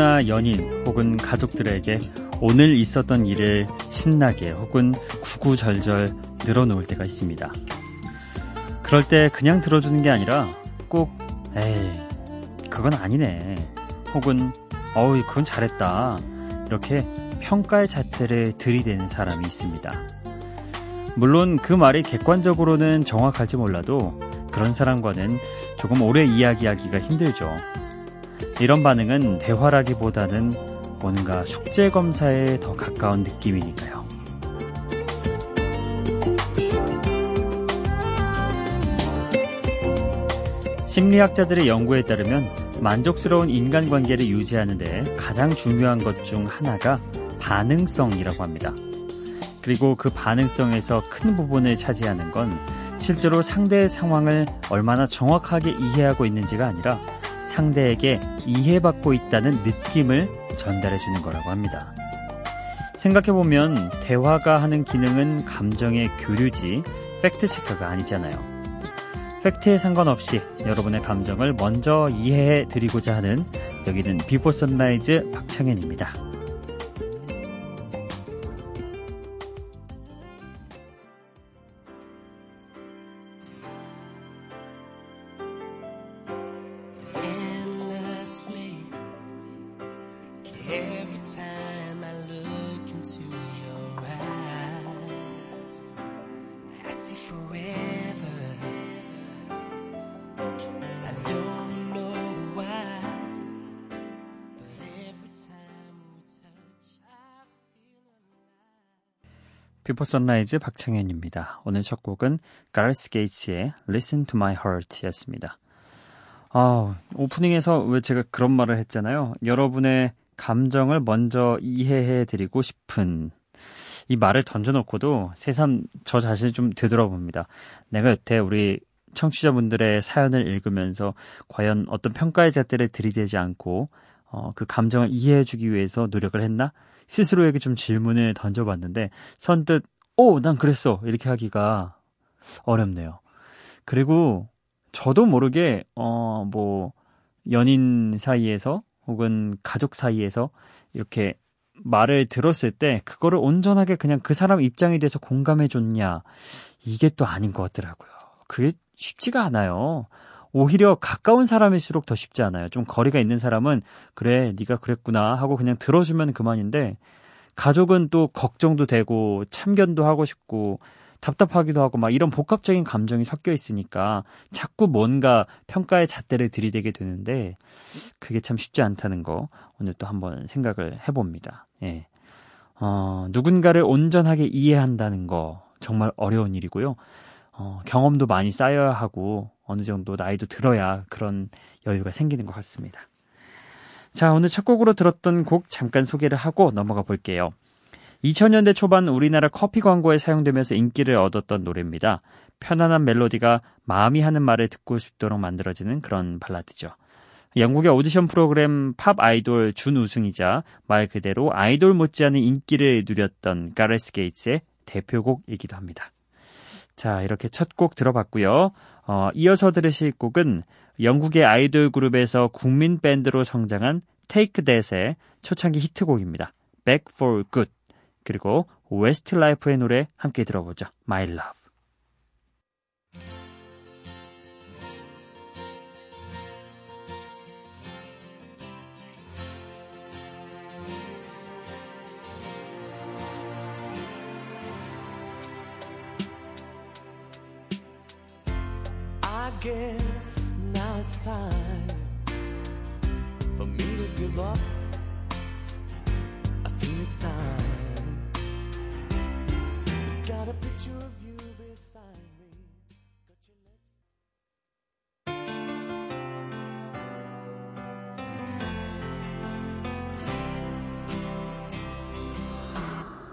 친구나 연인 혹은 가족들에게 오늘 있었던 일을 신나게 혹은 구구절절 늘어놓을 때가 있습니다. 그럴 때 그냥 들어주는 게 아니라 꼭 에이 그건 아니네 혹은 어우 그건 잘했다 이렇게 평가의 잣대를 들이대는 사람이 있습니다. 물론 그 말이 객관적으로는 정확할지 몰라도 그런 사람과는 조금 오래 이야기하기가 힘들죠. 이런 반응은 대화라기보다는 뭔가 숙제 검사에 더 가까운 느낌이니까요. 심리학자들의 연구에 따르면 만족스러운 인간관계를 유지하는데 가장 중요한 것 중 하나가 반응성이라고 합니다. 그리고 그 반응성에서 큰 부분을 차지하는 건 실제로 상대의 상황을 얼마나 정확하게 이해하고 있는지가 아니라 상대에게 이해받고 있다는 느낌을 전달해 주는 거라고 합니다. 생각해보면 대화가 하는 기능은 감정의 교류지 팩트체크가 아니잖아요. 팩트에 상관없이 여러분의 감정을 먼저 이해해 드리고자 하는 여기는 Before Sunrise 박창현입니다. Before Sunrise 박창현입니다. 오늘 첫 곡은 Gareth Gates의 Listen to My Heart 였습니다. 아, 오프닝에서 왜 제가 그런 말을 했잖아요. 여러분의 감정을 먼저 이해해 드리고 싶은 이 말을 던져놓고도 새삼 저 자신을 좀 되돌아봅니다. 내가 여태 우리 청취자분들의 사연을 읽으면서 과연 어떤 평가의 잣대를 들이대지 않고 어, 그 감정을 이해해주기 위해서 노력을 했나? 스스로에게 좀 질문을 던져봤는데 선뜻 오, 난 그랬어 이렇게 하기가 어렵네요. 그리고 저도 모르게 어 뭐 연인 사이에서 혹은 가족 사이에서 이렇게 말을 들었을 때 그거를 온전하게 그냥 그 사람 입장에 대해서 공감해 줬냐 이게 또 아닌 것 같더라고요. 그게 쉽지가 않아요. 오히려 가까운 사람일수록 더 쉽지 않아요. 좀 거리가 있는 사람은 그래 네가 그랬구나 하고 그냥 들어주면 그만인데 가족은 또 걱정도 되고 참견도 하고 싶고 답답하기도 하고 막 이런 복합적인 감정이 섞여 있으니까 자꾸 뭔가 평가의 잣대를 들이대게 되는데 그게 참 쉽지 않다는 거 오늘 또 한번 생각을 해봅니다. 예. 어, 누군가를 온전하게 이해한다는 거 정말 어려운 일이고요. 어, 경험도 많이 쌓여야 하고 어느 정도 나이도 들어야 그런 여유가 생기는 것 같습니다. 자, 오늘 첫 곡으로 들었던 곡 잠깐 소개를 하고 넘어가 볼게요. 2000년대 초반 우리나라 커피 광고에 사용되면서 인기를 얻었던 노래입니다. 편안한 멜로디가 마음이 하는 말을 듣고 싶도록 만들어지는 그런 발라드죠. 영국의 오디션 프로그램 팝 아이돌 준우승이자 말 그대로 아이돌 못지않은 인기를 누렸던 가레스 게이츠의 대표곡이기도 합니다. 자, 이렇게 첫 곡 들어봤고요. 어, 이어서 들으실 곡은 영국의 아이돌 그룹에서 국민 밴드로 성장한 Take That의 초창기 히트곡입니다. Back for Good. 그리고 Westlife의 노래 함께 들어보죠. My Love. guess now it's time for me to give up. I think it's time. Got a picture of you beside me.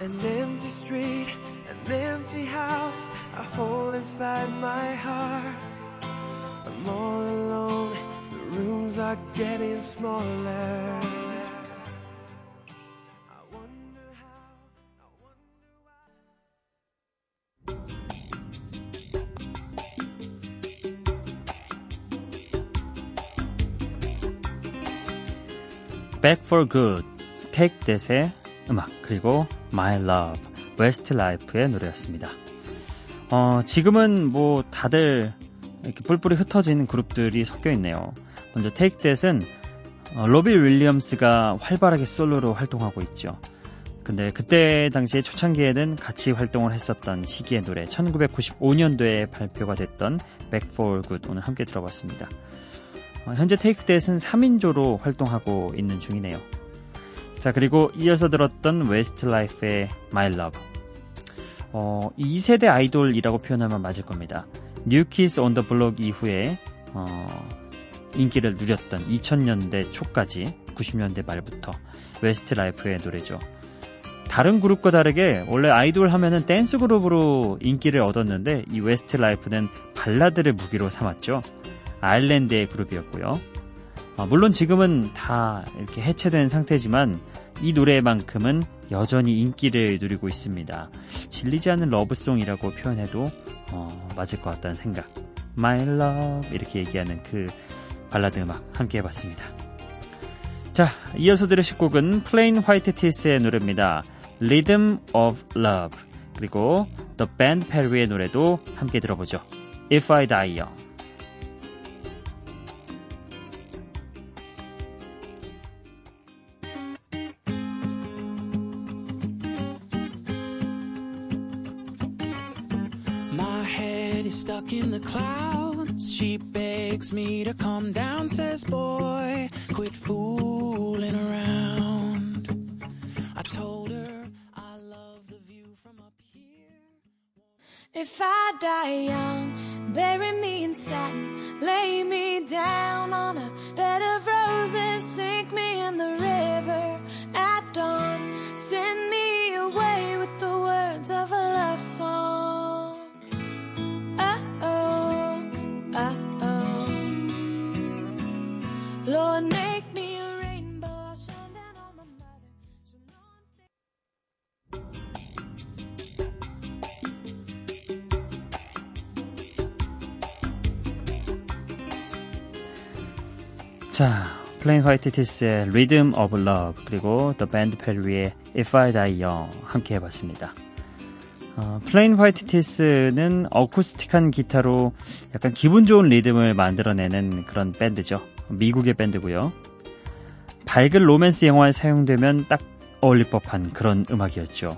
An empty street, an empty house, a hole inside my heart. I'm all alone, the rooms are getting smaller. Back for Good, Take That의 음악, 그리고 My Love, Westlife의 노래였습니다. 어, 지금은 뭐 다들 이렇게 뿔뿔이 흩어지는 그룹들이 섞여 있네요. 먼저 Take That은 어, 로비 윌리엄스가 활발하게 솔로로 활동하고 있죠. 근데 그때 당시에 초창기에는 같이 활동을 했었던 시기의 노래 1995년도에 발표가 됐던 Back for Good 오늘 함께 들어봤습니다. 어, 현재 Take That은 3인조로 활동하고 있는 중이네요. 자 그리고 이어서 들었던 Westlife의 My Love 어, 2세대 아이돌이라고 표현하면 맞을 겁니다. Kids on the Block 이후에 어, 인기를 누렸던 2000년대 초까지 90년대 말부터 Westlife의 노래죠. 다른 그룹과 다르게 원래 아이돌 하면은 댄스 그룹으로 인기를 얻었는데 이 Westlife는 발라드를 무기로 삼았죠. 아일랜드의 그룹이었고요. 어, 물론 지금은 다 이렇게 해체된 상태지만 이 노래만큼은 여전히 인기를 누리고 있습니다. 질리지 않는 러브송이라고 표현해도 어, 맞을 것 같다는 생각. My Love 이렇게 얘기하는 그 발라드 음악 함께 해봤습니다. 자, 이어서 들으실 곡은 Plain White T's의 노래입니다. Rhythm of Love 그리고 The Band Perry의 노래도 함께 들어보죠. If I Die Young me to calm down, says, Boy, quit fooling around. I told her I love the view from up here. If I die young, bury me in satin, lay me down on a bed of roses, sink me in the river at dawn, send me away with the words of a love song. 자, Plain White T's의 Rhythm of Love 그리고 The Band Perry의 If I Die Young 함께 해봤습니다. 어, Plain White T's는 어쿠스틱한 기타로 약간 기분 좋은 리듬을 만들어내는 그런 밴드죠. 미국의 밴드고요. 밝은 로맨스 영화에 사용되면 딱 어울릴 법한 그런 음악이었죠.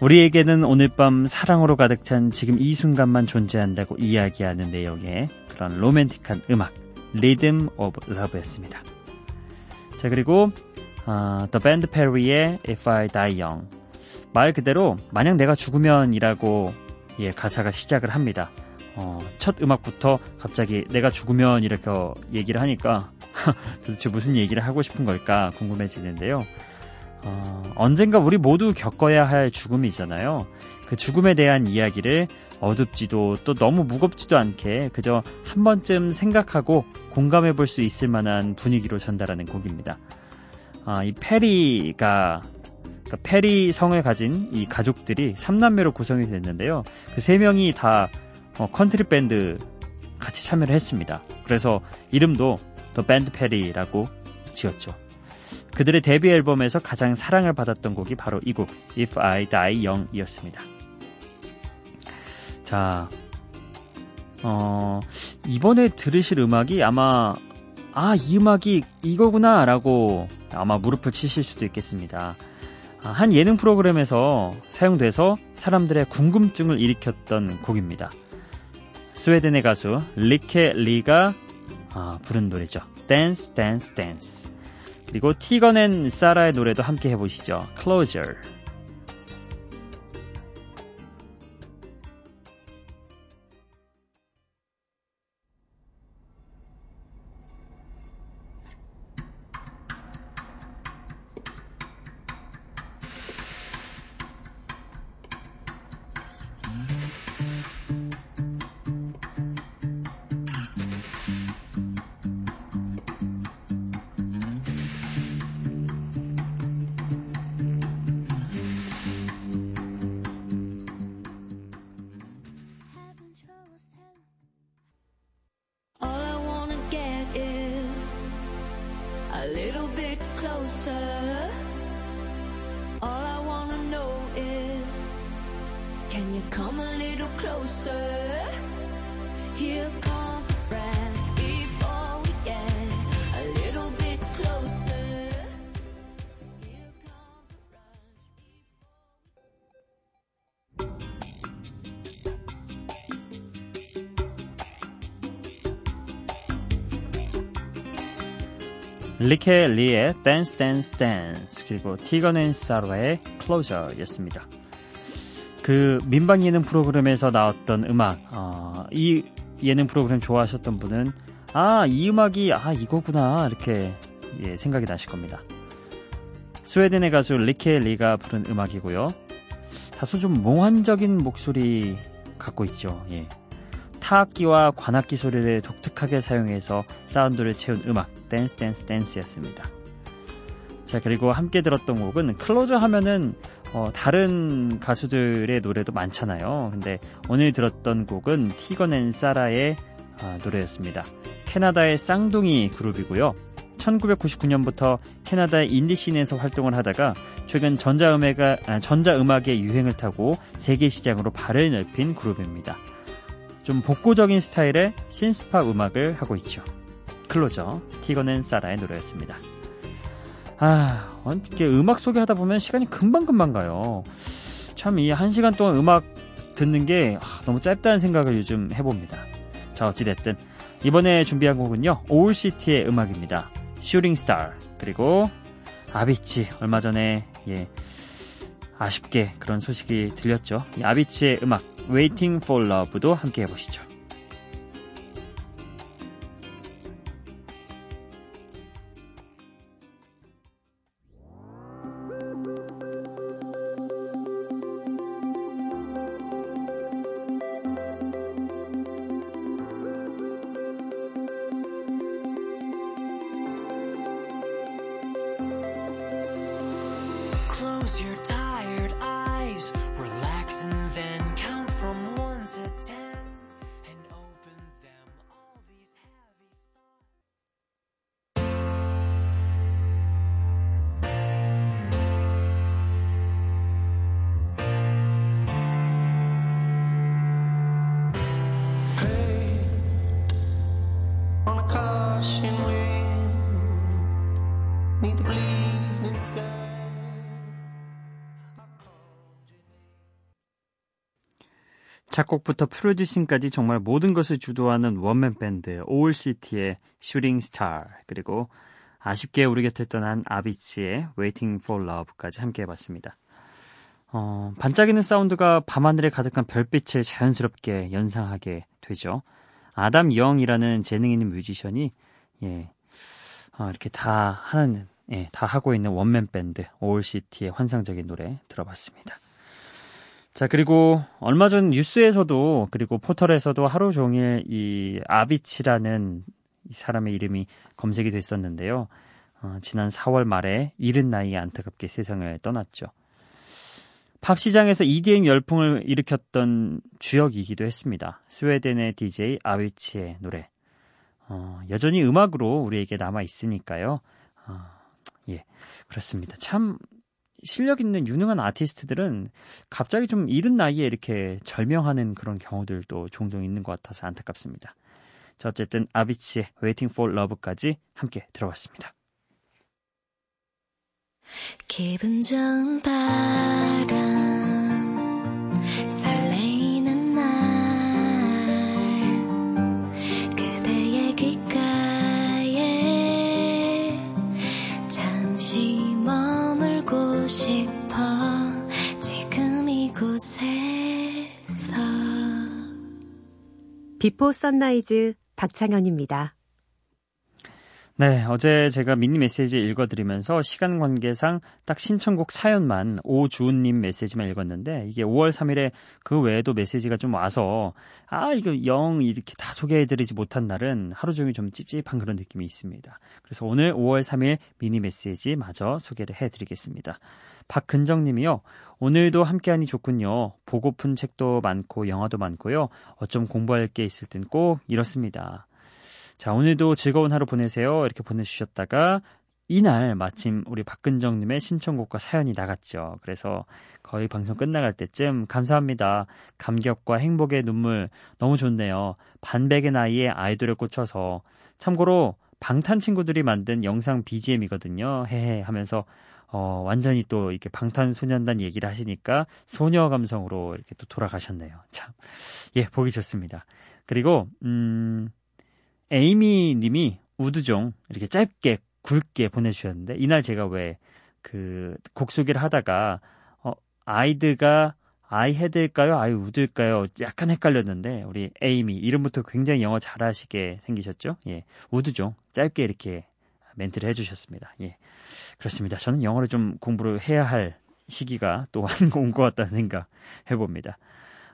우리에게는 오늘 밤 사랑으로 가득 찬 지금 이 순간만 존재한다고 이야기하는 내용의 그런 로맨틱한 음악, Rhythm of Love였습니다. 자, 그리고 어, The Band Perry의 If I Die Young 말 그대로 만약 내가 죽으면이라고 예, 가사가 시작을 합니다. 어, 첫 음악부터 갑자기 내가 죽으면 이렇게 얘기를 하니까 도대체 무슨 얘기를 하고 싶은 걸까 궁금해지는데요. 어, 언젠가 우리 모두 겪어야 할 죽음이잖아요. 그 죽음에 대한 이야기를 어둡지도 또 너무 무겁지도 않게 그저 한 번쯤 생각하고 공감해 볼 수 있을 만한 분위기로 전달하는 곡입니다. 아, 이 페리가 그러니까 페리 성을 가진 이 가족들이 3남매로 구성이 됐는데요. 그 세 명이 다 어, 컨트리 밴드 같이 참여를 했습니다. 그래서 이름도 The Band Perry라고 지었죠. 그들의 데뷔 앨범에서 가장 사랑을 받았던 곡이 바로 이 곡 If I Die Young이었습니다. 자, 어, 이번에 들으실 음악이 아마 아, 이 음악이 이거구나 라고 아마 무릎을 치실 수도 있겠습니다. 아, 한 예능 프로그램에서 사용돼서 사람들의 궁금증을 일으켰던 곡입니다. 스웨덴의 가수 리케 리가 아, 부른 노래죠. Dance, Dance, Dance. 그리고 티건 앤 사라의 노래도 함께 해보시죠. Closer. Closer. All I wanna know is, can you come a little closer? Here comes Lykke Li의 Dance Dance Dance 그리고 Tegan and Sara의 Closer였습니다. 그 민방 예능 프로그램에서 나왔던 음악 어, 이 예능 프로그램 좋아하셨던 분은 아 이 음악이 아 이거구나 이렇게 예, 생각이 나실 겁니다. 스웨덴의 가수 Lykke Li가 부른 음악이고요. 다소 좀 몽환적인 목소리 갖고 있죠. 예. 타악기와 관악기 소리를 독특하게 사용해서 사운드를 채운 음악 Dance Dance Dance였습니다. 자 그리고 함께 들었던 곡은 Closer 하면은 어, 다른 가수들의 노래도 많잖아요. 근데 오늘 들었던 곡은 Tegan and Sara의 아, 노래였습니다. 캐나다의 쌍둥이 그룹이고요. 1999년부터 캐나다의 인디씬에서 활동을 하다가 최근 전자음악가, 아, 전자음악의 유행을 타고 세계 시장으로 발을 넓힌 그룹입니다. 좀 복고적인 스타일의 신스팝 음악을 하고 있죠. Closer, and Sara의 노래였습니다. 아, 이렇게 음악 소개하다 보면 시간이 금방금방 가요. 참 이 한 시간 동안 음악 듣는 게 아, 너무 짧다는 생각을 요즘 해봅니다. 자, 어찌됐든 이번에 준비한 곡은요. Owl City의 음악입니다. Shooting Star 그리고 아비치 얼마 전에 예 아쉽게 그런 소식이 들렸죠. 이 Avicii의 음악 Waiting for Love도 함께 해보시죠. lose your time. 작곡부터 프로듀싱까지 정말 모든 것을 주도하는 원맨 밴드 Owl City의 Shooting Star 그리고 아쉽게 우리 곁을 떠난 Avicii의 Waiting for Love까지 함께 해봤습니다. 어, 반짝이는 사운드가 밤하늘에 가득한 별빛을 자연스럽게 연상하게 되죠. 아담 영이라는 재능 있는 뮤지션이 예, 어, 이렇게 다 하는 예, 다 하고 있는 원맨 밴드 Owl City의 환상적인 노래 들어봤습니다. 자, 그리고 얼마 전 뉴스에서도 그리고 포털에서도 하루 종일 이 아비치라는 이 사람의 이름이 검색이 됐었는데요. 어, 지난 4월 말에 이른 나이에 안타깝게 세상을 떠났죠. 팝 시장에서 EDM 열풍을 일으켰던 주역이기도 했습니다. 스웨덴의 DJ 아비치의 노래. 어, 여전히 음악으로 우리에게 남아 있으니까요. 어, 예, 그렇습니다. 참 실력 있는 유능한 아티스트들은 갑자기 좀 이른 나이에 이렇게 절명하는 그런 경우들도 종종 있는 것 같아서 안타깝습니다. 자, 어쨌든 아비치의 Waiting for Love까지 함께 들어봤습니다. 기분 좋은 바람 설레이 Before Sunrise 박창현입니다. 네, 어제 제가 미니 메시지 읽어드리면서 시간 관계상 딱 신청곡 사연만 오주은님 메시지만 읽었는데 이게 5월 3일에 그 외에도 메시지가 좀 와서 아 이거 영 이렇게 다 소개해드리지 못한 날은 하루 종일 좀 찝찝한 그런 느낌이 있습니다. 그래서 오늘 5월 3일 미니 메시지 마저 소개를 해드리겠습니다. 박근정님이요. 오늘도 함께하니 좋군요. 보고픈 책도 많고 영화도 많고요. 어쩜 공부할 게 있을 땐 꼭 이렇습니다. 자, 오늘도 즐거운 하루 보내세요. 이렇게 보내주셨다가 이날 마침 우리 박근정님의 신청곡과 사연이 나갔죠. 그래서 거의 방송 끝나갈 때쯤 감사합니다. 감격과 행복의 눈물 너무 좋네요. 반백의 나이에 아이돌에 꽂혀서 참고로 방탄 친구들이 만든 영상 BGM이거든요. 헤헤 하면서 어, 완전히 또 이렇게 방탄소년단 얘기를 하시니까 소녀 감성으로 이렇게 또 돌아가셨네요. 참. 예, 보기 좋습니다. 그리고, 음, 에이미 님이 우드종 이렇게 짧게 굵게 보내주셨는데, 이날 제가 왜 그 곡 소개를 하다가, 어, 아이드가 아이헤드일까요? 아이우드일까요? 약간 헷갈렸는데, 우리 에이미, 이름부터 굉장히 영어 잘하시게 생기셨죠? 예. 우드종 짧게 이렇게 멘트를 해주셨습니다. 예. 그렇습니다. 저는 영어를 좀 공부를 해야 할 시기가 또 온것 같다는 생각 해봅니다.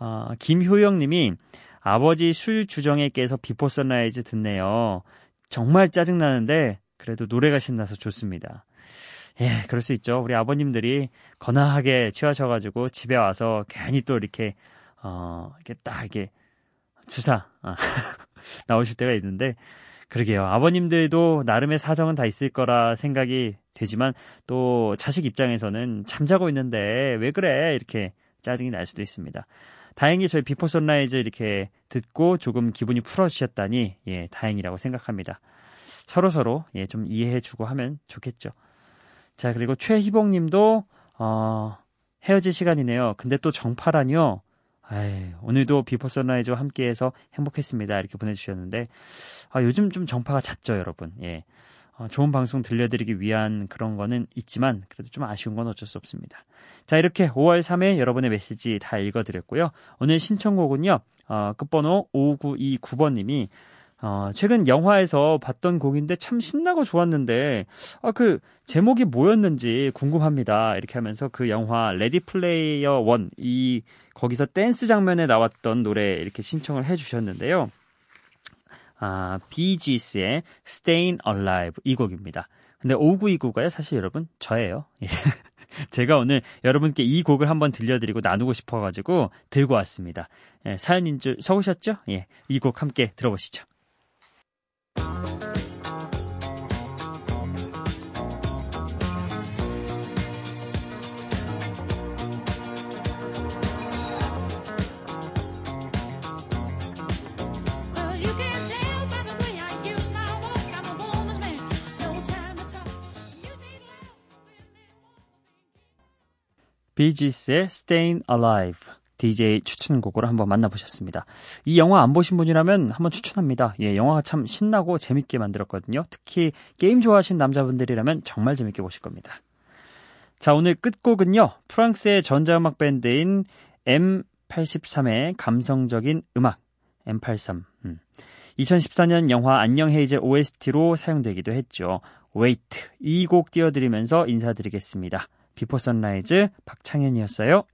어, 김효영 님이 아버지 술 주정에 깨서 Before Sunrise 듣네요. 정말 짜증나는데 그래도 노래가 신나서 좋습니다. 예, 그럴 수 있죠. 우리 아버님들이 거나하게 취하셔가지고 집에 와서 괜히 또 이렇게, 어, 이렇게 딱 이렇게 주사, 아, 나오실 때가 있는데, 그러게요. 아버님들도 나름의 사정은 다 있을 거라 생각이 되지만 또 자식 입장에서는 잠자고 있는데 왜 그래? 이렇게 짜증이 날 수도 있습니다. 다행히 저희 Before Sunrise 이렇게 듣고 조금 기분이 풀어지셨다니 예, 다행이라고 생각합니다. 서로 서로 예, 좀 이해해주고 하면 좋겠죠. 자 그리고 최희봉 님도 어, 헤어질 시간이네요. 근데 또 정파라니요. 아이, 오늘도 Before Sunrise와 함께해서 행복했습니다. 이렇게 보내주셨는데 아, 요즘 좀 정파가 잦죠, 여러분. 예. 어, 좋은 방송 들려드리기 위한 그런 거는 있지만 그래도 좀 아쉬운 건 어쩔 수 없습니다. 자, 이렇게 5월 3일 여러분의 메시지 다 읽어드렸고요. 오늘 신청곡은요, 어, 끝번호 5929번님이 어, 최근 영화에서 봤던 곡인데 참 신나고 좋았는데, 아, 그, 제목이 뭐였는지 궁금합니다. 이렇게 하면서 그 영화, Ready Player One, 이, 거기서 댄스 장면에 나왔던 노래 이렇게 신청을 해 주셨는데요. 아, 비지스의 Staying Alive 이 곡입니다. 근데 5929가요? 사실 여러분, 저예요. 예. 제가 오늘 여러분께 이 곡을 한번 들려드리고 나누고 싶어가지고 들고 왔습니다. 예, 사연인 줄 속으셨죠? 예, 이 곡 함께 들어보시죠. 비지스의 Staying Alive DJ 추천곡으로 한번 만나보셨습니다. 이 영화 안 보신 분이라면 한번 추천합니다. 예, 영화가 참 신나고 재밌게 만들었거든요. 특히 게임 좋아하신 남자분들이라면 정말 재밌게 보실 겁니다. 자, 오늘 끝곡은요. 프랑스의 전자음악 밴드인 M83의 감성적인 음악 M83. 음. 2014년 영화 안녕 헤이즈 OST로 사용되기도 했죠. Wait 이곡 띄워드리면서 인사드리겠습니다. 비포 선라이즈 박창현이었어요.